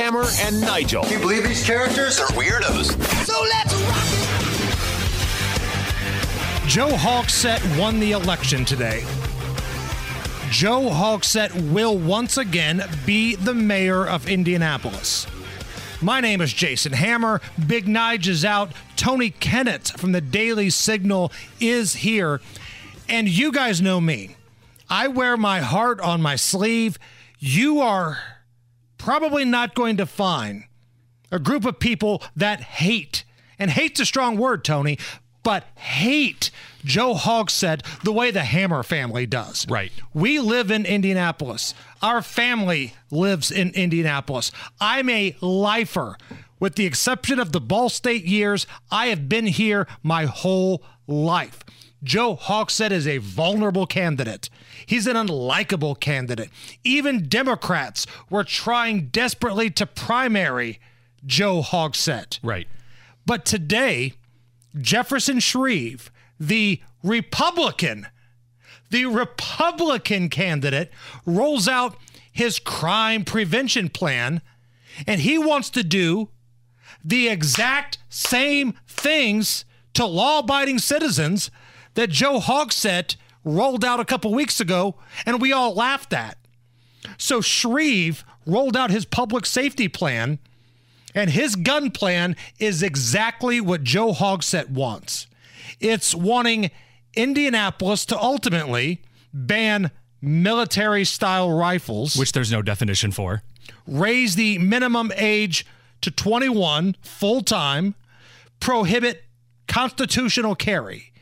Hammer and Nigel. Do you believe these characters are weirdos? So let's rock! Joe Hogsett won the election today. Joe Hogsett will once again be the mayor of Indianapolis. My name is Jason Hammer. Big Nige is out. Tony Kinnett from the Daily Signal is here. And you guys know me. I wear my heart on my sleeve. You are probably not going to find a group of people that hate, and hate's a strong word, Tony, but hate Joe Hogsett the way the Hammer family does. Right. We live in Indianapolis. Our family lives in Indianapolis. I'm a lifer. With the exception of the Ball State years, I have been here my whole life. Joe Hogsett is a vulnerable candidate. He's an unlikable candidate. Even Democrats were trying desperately to primary Joe Hogsett. Right. But today, Jefferson Shreve, the Republican, the Republican candidate, rolls out his crime prevention plan, and he wants to do the exact same things to law abiding citizens that Joe Hogsett rolled out a couple weeks ago, and we all laughed at. So Shreve rolled out his public safety plan and his gun plan is exactly what Joe Hogsett wants. It's wanting Indianapolis to ultimately ban military style rifles, which there's no definition for, raise the minimum age to 21 full time, prohibit constitutional carry.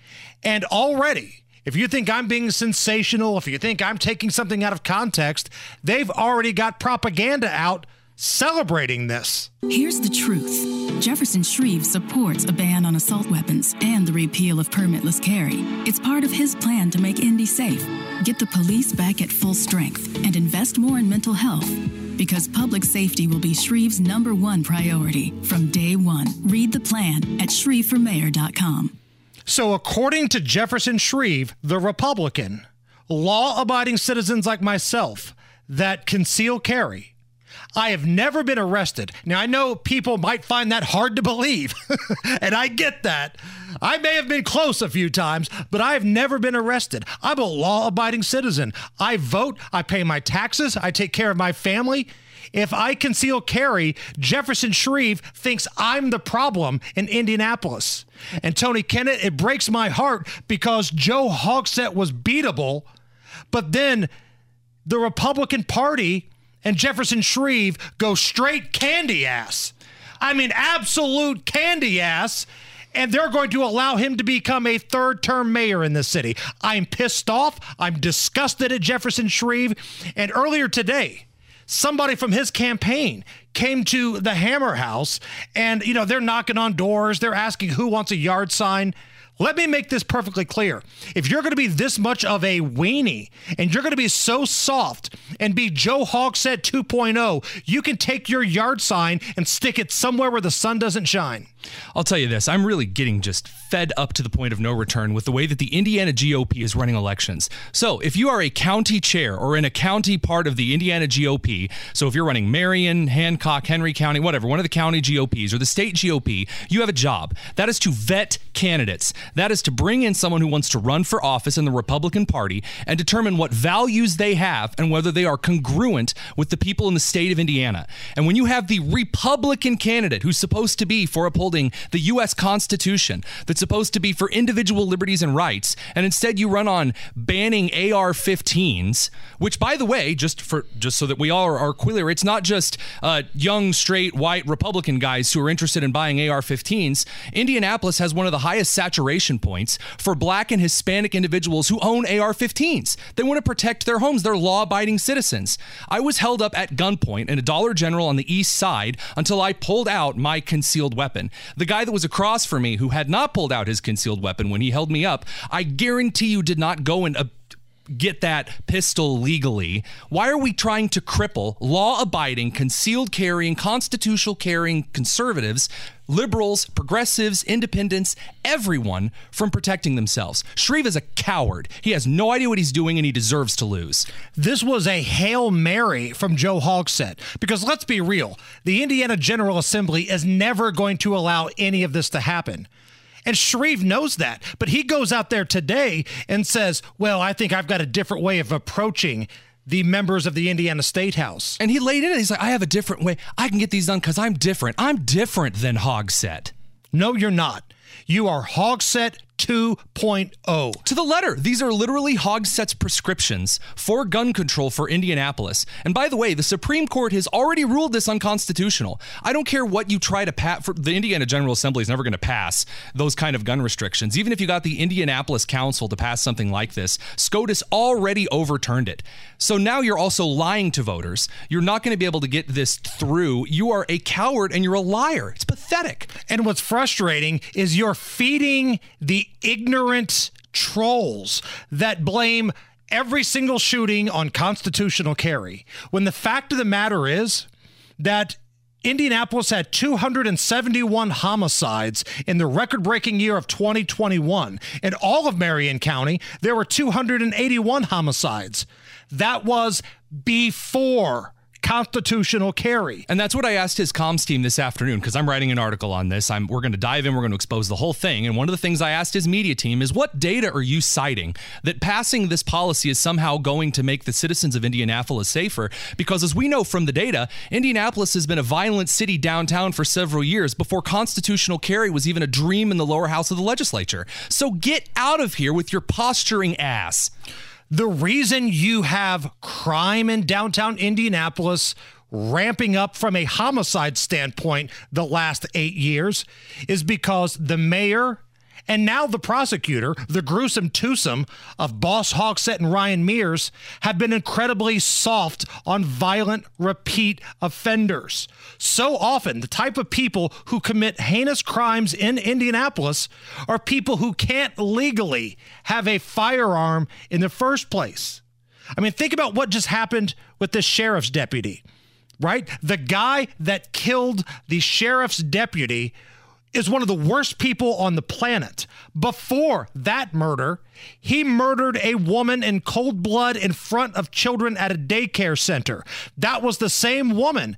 And already, if you think I'm being sensational, if you think I'm taking something out of context, they've already got propaganda out celebrating this. Here's the truth Jefferson Shreve supports a ban on assault weapons and the repeal of permitless carry. It's part of his plan to make Indy safe, get the police back at full strength, and invest more in mental health. Because public safety will be Shreve's number one priority from day one. Read the plan at shreveformayor.com. So, according to Jefferson Shreve, the Republican, law abiding citizens like myself that conceal carry I have never been arrested. Now, I know people might find that hard to believe, and I get that. I may have been close a few times, but I have never been arrested. I'm a law abiding citizen. I vote, I pay my taxes, I take care of my family. If I conceal carry, Jefferson Shreve thinks I'm the problem in Indianapolis. And Tony Kinnett, it breaks my heart because Joe Hogsett was beatable, but then the Republican Party and Jefferson Shreve go straight candy ass. I mean, absolute candy ass. And they're going to allow him to become a third term mayor in this city. I'm pissed off. I'm disgusted at Jefferson Shreve. And earlier today, somebody from his campaign came to the Hammer House and, you know, they're knocking on doors. They're asking who wants a yard sign. Let me make this perfectly clear. If you're going to be this much of a weenie and you're going to be so soft and be Joe Hogsett 2.0, you can take your yard sign and stick it somewhere where the sun doesn't shine. I'll tell you this I'm really getting just fed up to the point of no return with the way that the Indiana GOP is running elections. So, if you are a county chair or in a county part of the Indiana GOP, so if you're running Marion, Hancock, Henry County, whatever, one of the county GOPs or the state GOP, you have a job. That is to vet candidates. That is to bring in someone who wants to run for office in the Republican Party and determine what values they have and whether they are congruent with the people in the state of Indiana. And when you have the Republican candidate who's supposed to be for upholding upholding the U.S. Constitution that's supposed to be for individual liberties and rights, and instead you run on banning AR-15s, which, by the way, just for just so that we all are, clear, it's not just uh, young, straight, white Republican guys who are interested in buying AR-15s. Indianapolis has one of the highest saturation points for Black and Hispanic individuals who own AR-15s. They want to protect their homes. They're law-abiding citizens. I was held up at gunpoint in a Dollar General on the east side until I pulled out my concealed weapon. The guy that was across from me who had not pulled out his concealed weapon when he held me up, I guarantee you did not go and get that pistol legally. Why are we trying to cripple law abiding, concealed carrying, constitutional carrying conservatives, liberals, progressives, independents, everyone from protecting themselves? Shreve is a coward. He has no idea what he's doing and he deserves to lose. This was a Hail Mary from Joe Hogsett. Because let's be real, the Indiana General Assembly is never going to allow any of this to happen. And Shreve knows that. But he goes out there today and says, Well, I think I've got a different way of approaching the members of the Indiana State House. And he laid in it. He's like, I have a different way. I can get these done because I'm different. I'm different than Hogsett. No, you're not. You are Hogsett 2.0. To the letter. These are literally Hogsett's prescriptions for gun control for Indianapolis. And by the way, the Supreme Court has already ruled this unconstitutional. I don't care what you try to pass, the Indiana General Assembly is never going to pass those kind of gun restrictions. Even if you got the Indianapolis Council to pass something like this, SCOTUS already overturned it. So now you're also lying to voters. You're not going to be able to get this through. You are a coward and you're a liar. It's pathetic. And what's frustrating is you're feeding the ignorant trolls that blame every single shooting on constitutional carry. When the fact of the matter is that Indianapolis had 271 homicides in the record breaking year of 2021. In all of Marion County, there were 281 homicides. That was before constitutional carry. And that's what I asked his comms team this afternoon because I'm writing an article on this. I'm we're going to dive in, we're going to expose the whole thing. And one of the things I asked his media team is what data are you citing that passing this policy is somehow going to make the citizens of Indianapolis safer? Because as we know from the data, Indianapolis has been a violent city downtown for several years before constitutional carry was even a dream in the lower house of the legislature. So get out of here with your posturing ass. The reason you have crime in downtown Indianapolis ramping up from a homicide standpoint the last eight years is because the mayor and now the prosecutor, the gruesome twosome of Boss Hogsett and Ryan Mears, have been incredibly soft on violent repeat offenders. So often, the type of people who commit heinous crimes in Indianapolis are people who can't legally have a firearm in the first place. I mean, think about what just happened with the sheriff's deputy, right? The guy that killed the sheriff's deputy is one of the worst people on the planet. Before that murder, he murdered a woman in cold blood in front of children at a daycare center. That was the same woman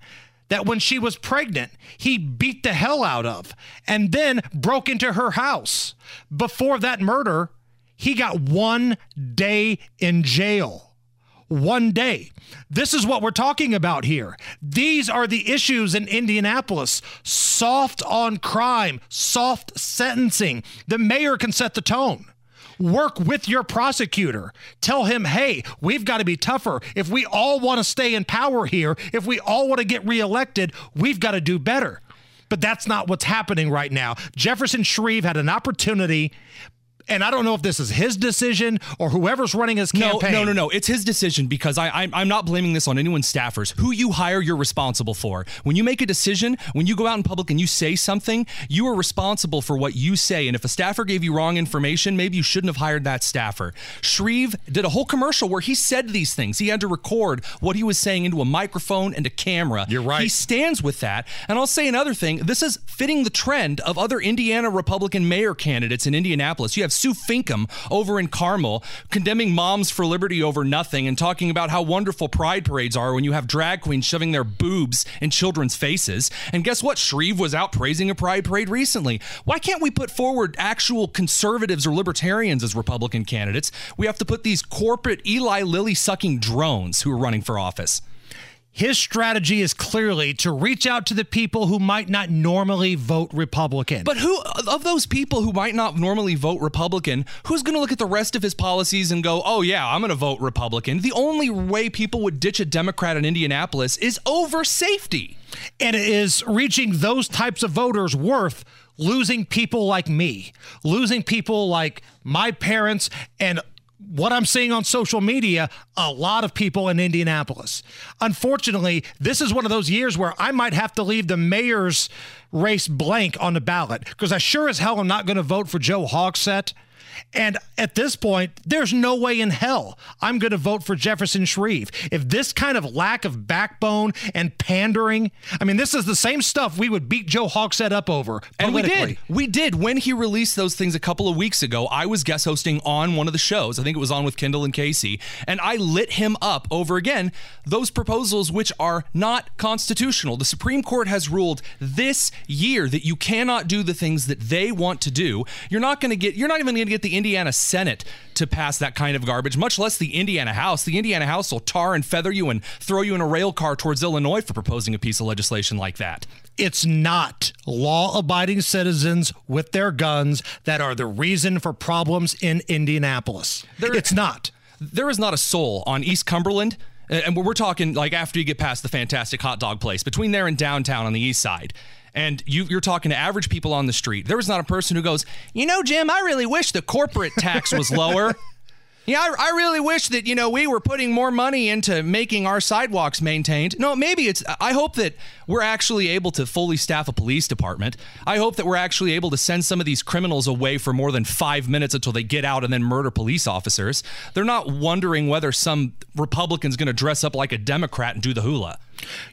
that when she was pregnant, he beat the hell out of and then broke into her house. Before that murder, he got one day in jail one day. This is what we're talking about here. These are the issues in Indianapolis soft on crime, soft sentencing. The mayor can set the tone. Work with your prosecutor. Tell him, hey, we've got to be tougher. If we all want to stay in power here, if we all want to get reelected, we've got to do better. But that's not what's happening right now. Jefferson Shreve had an opportunity and I don't know if this is his decision or whoever's running his campaign. No, no, no, no. It's his decision because I, I'm, I'm not blaming this on anyone's staffers. Who you hire, you're responsible for. When you make a decision, when you go out in public and you say something, you are responsible for what you say. And if a staffer gave you wrong information, maybe you shouldn't have hired that staffer. Shreve did a whole commercial where he said these things. He had to record what he was saying into a microphone and a camera. You're right. He stands with that. And I'll say another thing. This is fitting the trend of other Indiana Republican mayor candidates in Indianapolis. You have Sue Finkam over in Carmel condemning moms for liberty over nothing and talking about how wonderful pride parades are when you have drag queens shoving their boobs in children's faces. And guess what? Shreve was out praising a pride parade recently. Why can't we put forward actual conservatives or libertarians as Republican candidates? We have to put these corporate Eli Lilly sucking drones who are running for office. His strategy is clearly to reach out to the people who might not normally vote Republican. But who of those people who might not normally vote Republican, who's going to look at the rest of his policies and go, "Oh yeah, I'm going to vote Republican"? The only way people would ditch a Democrat in Indianapolis is over safety. And it is reaching those types of voters worth losing people like me, losing people like my parents and what I'm seeing on social media, a lot of people in Indianapolis. Unfortunately, this is one of those years where I might have to leave the mayor's race blank on the ballot because I sure as hell am not going to vote for Joe Hogsett. And at this point, there's no way in hell I'm going to vote for Jefferson Shreve. If this kind of lack of backbone and pandering, I mean, this is the same stuff we would beat Joe Hogsett up over. And we did. We did. When he released those things a couple of weeks ago, I was guest hosting on one of the shows. I think it was on with Kendall and Casey. And I lit him up over again those proposals which are not constitutional. The Supreme Court has ruled this year that you cannot do the things that they want to do. You're not going to get, you're not even going to get the Indiana Senate to pass that kind of garbage, much less the Indiana House. The Indiana House will tar and feather you and throw you in a rail car towards Illinois for proposing a piece of legislation like that. It's not law abiding citizens with their guns that are the reason for problems in Indianapolis. There, it's not. There is not a soul on East Cumberland and we're talking like after you get past the fantastic hot dog place between there and downtown on the east side and you, you're talking to average people on the street, there was not a person who goes, you know, Jim, I really wish the corporate tax was lower. Yeah, I, I, really wish that, you know, we were putting more money into making our sidewalks maintained. No, maybe it's, I hope that we're actually able to fully staff a police department. I hope that we're actually able to send some of these criminals away for more than five minutes until they get out and then murder police officers. They're not wondering whether some Republican's going to dress up like a Democrat and do the hula.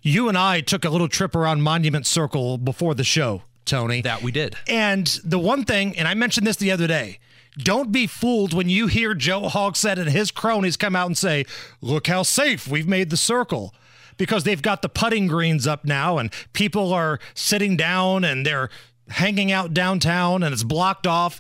You and I took a little trip around Monument Circle before the show, Tony. That we did. And the one thing, and I mentioned this the other day, don't be fooled when you hear Joe Hogsett and his cronies come out and say, Look how safe we've made the circle. Because they've got the putting greens up now and people are sitting down and they're hanging out downtown and it's blocked off.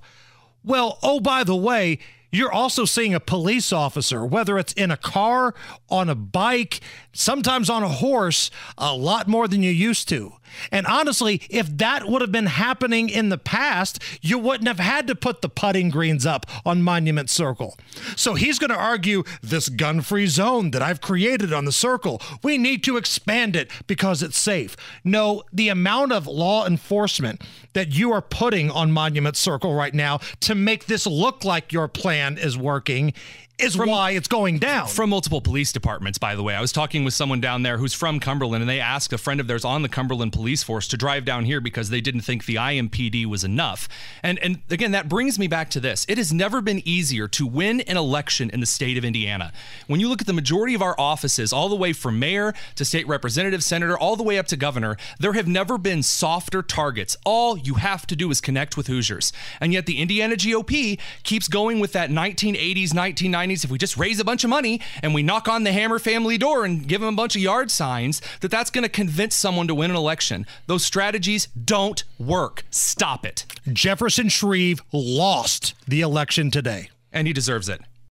Well, oh, by the way, you're also seeing a police officer, whether it's in a car, on a bike, sometimes on a horse, a lot more than you used to. And honestly, if that would have been happening in the past, you wouldn't have had to put the putting greens up on Monument Circle. So he's going to argue this gun free zone that I've created on the circle, we need to expand it because it's safe. No, the amount of law enforcement that you are putting on Monument Circle right now to make this look like your plan is working is from, why it's going down. From multiple police departments, by the way. I was talking with someone down there who's from Cumberland, and they asked a friend of theirs on the Cumberland police force to drive down here because they didn't think the IMPD was enough. And and again, that brings me back to this. It has never been easier to win an election in the state of Indiana. When you look at the majority of our offices, all the way from mayor to state representative, senator, all the way up to governor, there have never been softer targets. All you have to do is connect with Hoosiers. And yet the Indiana GOP keeps going with that 1980s, 1990s 90s, if we just raise a bunch of money and we knock on the Hammer family door and give them a bunch of yard signs, that that's going to convince someone to win an election. Those strategies don't work. Stop it. Jefferson Shreve lost the election today. And he deserves it.